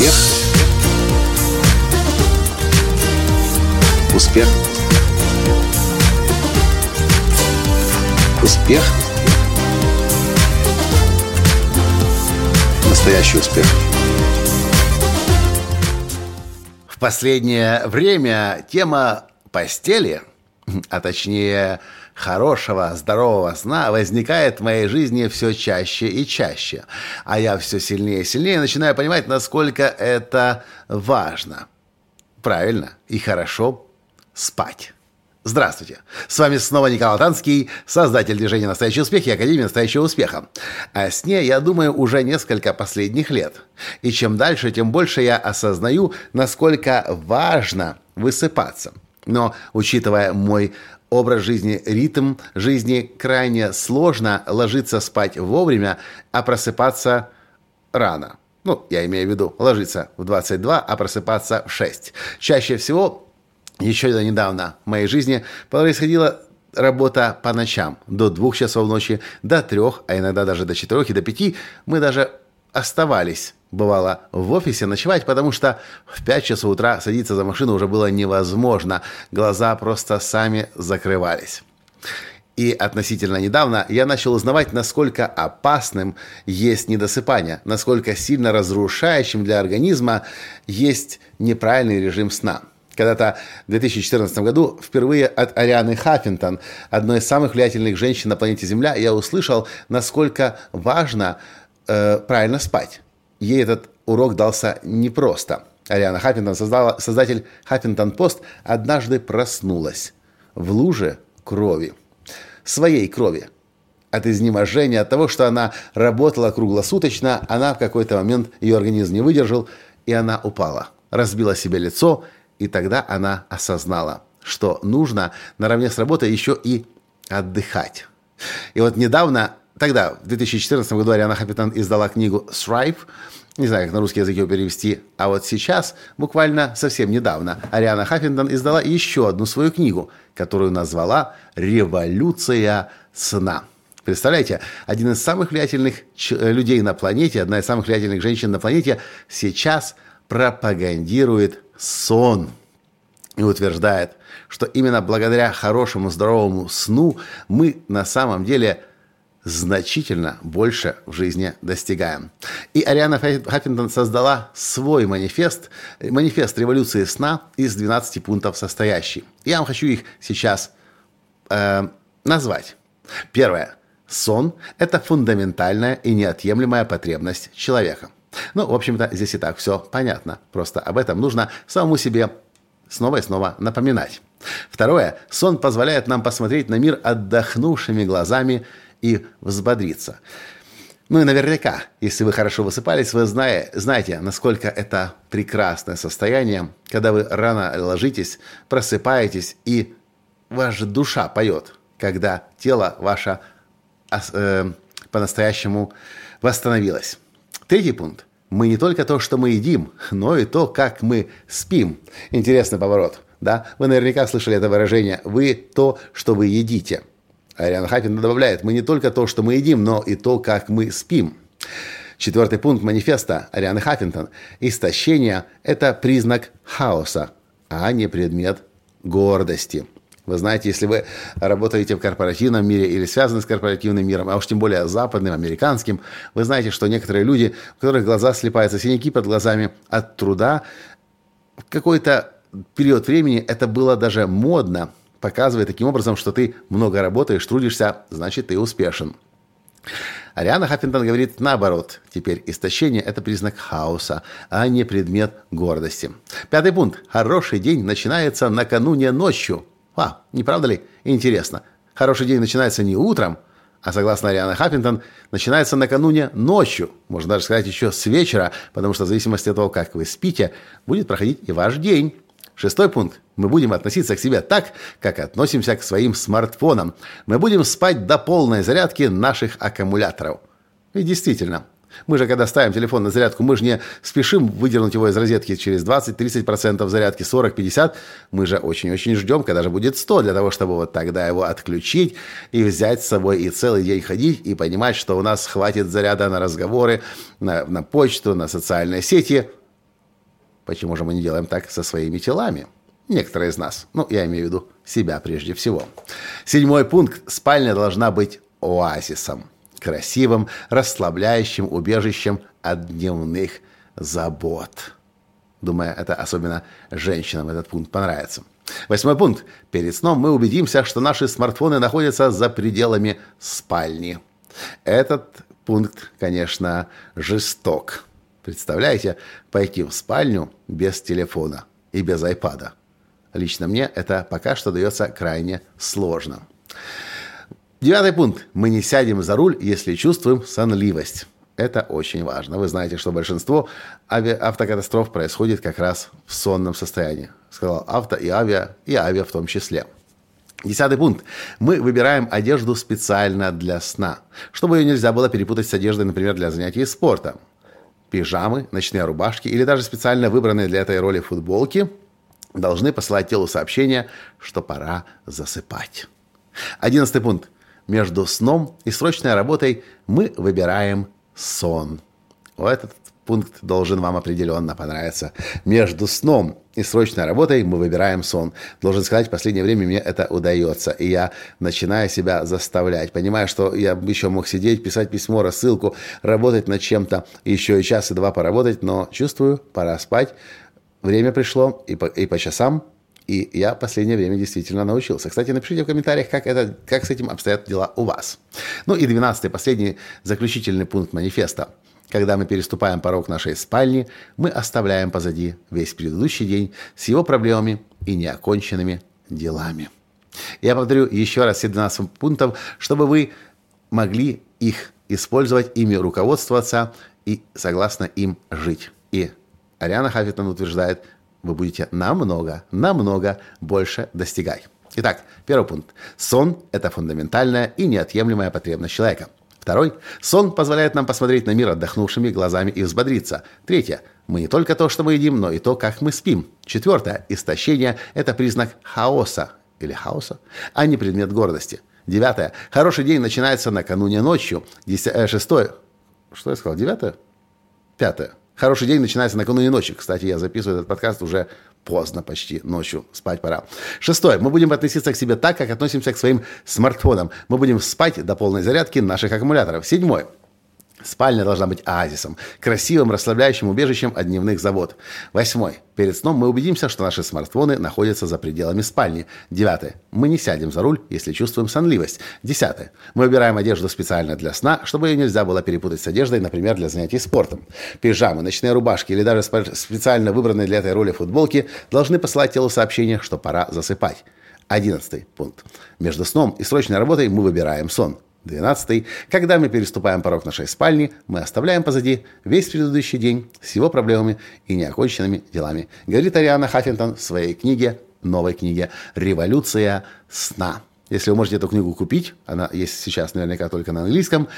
Успех. Успех. Успех. Настоящий успех. В последнее время тема постели, а точнее хорошего, здорового сна возникает в моей жизни все чаще и чаще. А я все сильнее и сильнее начинаю понимать, насколько это важно. Правильно и хорошо спать. Здравствуйте! С вами снова Николай Танский, создатель движения «Настоящий успех» и Академии «Настоящего успеха». О сне я думаю уже несколько последних лет. И чем дальше, тем больше я осознаю, насколько важно высыпаться. Но, учитывая мой образ жизни, ритм жизни, крайне сложно ложиться спать вовремя, а просыпаться рано. Ну, я имею в виду ложиться в 22, а просыпаться в 6. Чаще всего еще до недавно в моей жизни происходила работа по ночам. До двух часов ночи, до трех, а иногда даже до четырех и до пяти мы даже оставались, бывало, в офисе ночевать, потому что в 5 часов утра садиться за машину уже было невозможно. Глаза просто сами закрывались. И относительно недавно я начал узнавать, насколько опасным есть недосыпание, насколько сильно разрушающим для организма есть неправильный режим сна – когда-то в 2014 году впервые от Арианы Хаффинтон, одной из самых влиятельных женщин на планете Земля, я услышал, насколько важно э, правильно спать. Ей этот урок дался непросто. Ариана Хаффинтон, создала, создатель Хаффинтон Пост, однажды проснулась в луже крови. Своей крови. От изнеможения, от того, что она работала круглосуточно, она в какой-то момент, ее организм не выдержал, и она упала. Разбила себе лицо и тогда она осознала, что нужно наравне с работой еще и отдыхать. И вот недавно, тогда, в 2014 году Ариана Хапитан издала книгу «Stripe», не знаю, как на русский язык ее перевести. А вот сейчас, буквально совсем недавно, Ариана Хаффингтон издала еще одну свою книгу, которую назвала «Революция сна». Представляете, один из самых влиятельных людей на планете, одна из самых влиятельных женщин на планете сейчас пропагандирует сон и утверждает, что именно благодаря хорошему здоровому сну мы на самом деле значительно больше в жизни достигаем. И Ариана Хаффингтон создала свой манифест, манифест революции сна из 12 пунктов состоящий. Я вам хочу их сейчас э, назвать. Первое. Сон – это фундаментальная и неотъемлемая потребность человека – ну, в общем-то, здесь и так все понятно. Просто об этом нужно самому себе снова и снова напоминать. Второе. Сон позволяет нам посмотреть на мир отдохнувшими глазами и взбодриться. Ну и наверняка, если вы хорошо высыпались, вы знаете, насколько это прекрасное состояние, когда вы рано ложитесь, просыпаетесь, и ваша душа поет, когда тело ваше э, по-настоящему восстановилось. Третий пункт. Мы не только то, что мы едим, но и то, как мы спим. Интересный поворот. Да? Вы наверняка слышали это выражение «вы то, что вы едите». Ариана Хаффин добавляет «мы не только то, что мы едим, но и то, как мы спим». Четвертый пункт манифеста Арианы Хаффинтон. Истощение – это признак хаоса, а не предмет гордости. Вы знаете, если вы работаете в корпоративном мире или связаны с корпоративным миром, а уж тем более западным, американским, вы знаете, что некоторые люди, у которых глаза слепаются, синяки под глазами от труда, в какой-то период времени это было даже модно, показывая таким образом, что ты много работаешь, трудишься, значит, ты успешен. Ариана Хаффинтон говорит наоборот. Теперь истощение – это признак хаоса, а не предмет гордости. Пятый пункт. Хороший день начинается накануне ночью. А, не правда ли? Интересно. Хороший день начинается не утром, а согласно Ариане Хаппинтон, начинается накануне ночью. Можно даже сказать еще с вечера, потому что в зависимости от того, как вы спите, будет проходить и ваш день. Шестой пункт. Мы будем относиться к себе так, как относимся к своим смартфонам. Мы будем спать до полной зарядки наших аккумуляторов. И действительно, мы же, когда ставим телефон на зарядку, мы же не спешим выдернуть его из розетки через 20-30% зарядки, 40-50%. Мы же очень-очень ждем, когда же будет 100, для того, чтобы вот тогда его отключить и взять с собой и целый день ходить, и понимать, что у нас хватит заряда на разговоры, на, на почту, на социальные сети. Почему же мы не делаем так со своими телами? Некоторые из нас. Ну, я имею в виду себя прежде всего. Седьмой пункт. Спальня должна быть оазисом. Красивым, расслабляющим убежищем от дневных забот. Думаю, это особенно женщинам этот пункт понравится. Восьмой пункт. Перед сном мы убедимся, что наши смартфоны находятся за пределами спальни. Этот пункт, конечно, жесток. Представляете, пойти в спальню без телефона и без айпада. Лично мне это пока что дается крайне сложно. Девятый пункт. Мы не сядем за руль, если чувствуем сонливость. Это очень важно. Вы знаете, что большинство автокатастроф происходит как раз в сонном состоянии. Сказал авто и авиа, и авиа в том числе. Десятый пункт. Мы выбираем одежду специально для сна, чтобы ее нельзя было перепутать с одеждой, например, для занятий спортом. Пижамы, ночные рубашки или даже специально выбранные для этой роли футболки должны посылать телу сообщение, что пора засыпать. Одиннадцатый пункт. Между сном и срочной работой мы выбираем сон. Этот пункт должен вам определенно понравиться. Между сном и срочной работой мы выбираем сон. Должен сказать, в последнее время мне это удается. И я начинаю себя заставлять. Понимаю, что я еще мог сидеть, писать письмо, рассылку, работать над чем-то, еще и час, и два поработать, но чувствую, пора спать. Время пришло, и по, и по часам и я в последнее время действительно научился. Кстати, напишите в комментариях, как, это, как с этим обстоят дела у вас. Ну и двенадцатый, последний заключительный пункт манифеста. Когда мы переступаем порог нашей спальни, мы оставляем позади весь предыдущий день с его проблемами и неоконченными делами. Я повторю еще раз все 12 пунктов, чтобы вы могли их использовать, ими руководствоваться и согласно им жить. И Ариана Хаффитон утверждает, вы будете намного, намного больше достигать. Итак, первый пункт. Сон – это фундаментальная и неотъемлемая потребность человека. Второй. Сон позволяет нам посмотреть на мир отдохнувшими глазами и взбодриться. Третье. Мы не только то, что мы едим, но и то, как мы спим. Четвертое. Истощение – это признак хаоса или хаоса, а не предмет гордости. Девятое. Хороший день начинается накануне ночью. Деся... Э, шестое. Что я сказал? Девятое? Пятое. Хороший день начинается накануне ночи. Кстати, я записываю этот подкаст уже поздно почти, ночью, спать пора. Шестое. Мы будем относиться к себе так, как относимся к своим смартфонам. Мы будем спать до полной зарядки наших аккумуляторов. Седьмое. Спальня должна быть оазисом, красивым, расслабляющим убежищем от дневных забот. Восьмой. Перед сном мы убедимся, что наши смартфоны находятся за пределами спальни. Девятое. Мы не сядем за руль, если чувствуем сонливость. Десятое. Мы выбираем одежду специально для сна, чтобы ее нельзя было перепутать с одеждой, например, для занятий спортом. Пижамы, ночные рубашки или даже специально выбранные для этой роли футболки должны посылать телу сообщение, что пора засыпать. Одиннадцатый пункт. Между сном и срочной работой мы выбираем сон. 12. Когда мы переступаем порог нашей спальни, мы оставляем позади весь предыдущий день с его проблемами и неоконченными делами. Говорит Ариана Хаффинтон в своей книге, новой книге «Революция сна». Если вы можете эту книгу купить, она есть сейчас наверняка только на английском,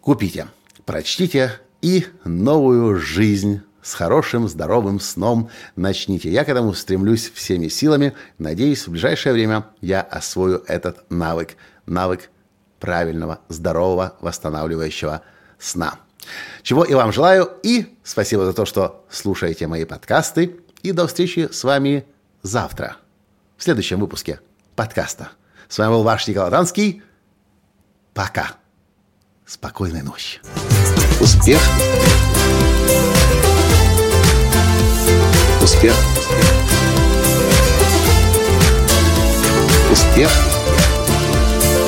купите, прочтите и новую жизнь с хорошим, здоровым сном начните. Я к этому стремлюсь всеми силами. Надеюсь, в ближайшее время я освою этот навык. Навык правильного, здорового, восстанавливающего сна. Чего и вам желаю, и спасибо за то, что слушаете мои подкасты, и до встречи с вами завтра, в следующем выпуске подкаста. С вами был ваш Николай Танский. Пока. Спокойной ночи. Успех. Успех. Успех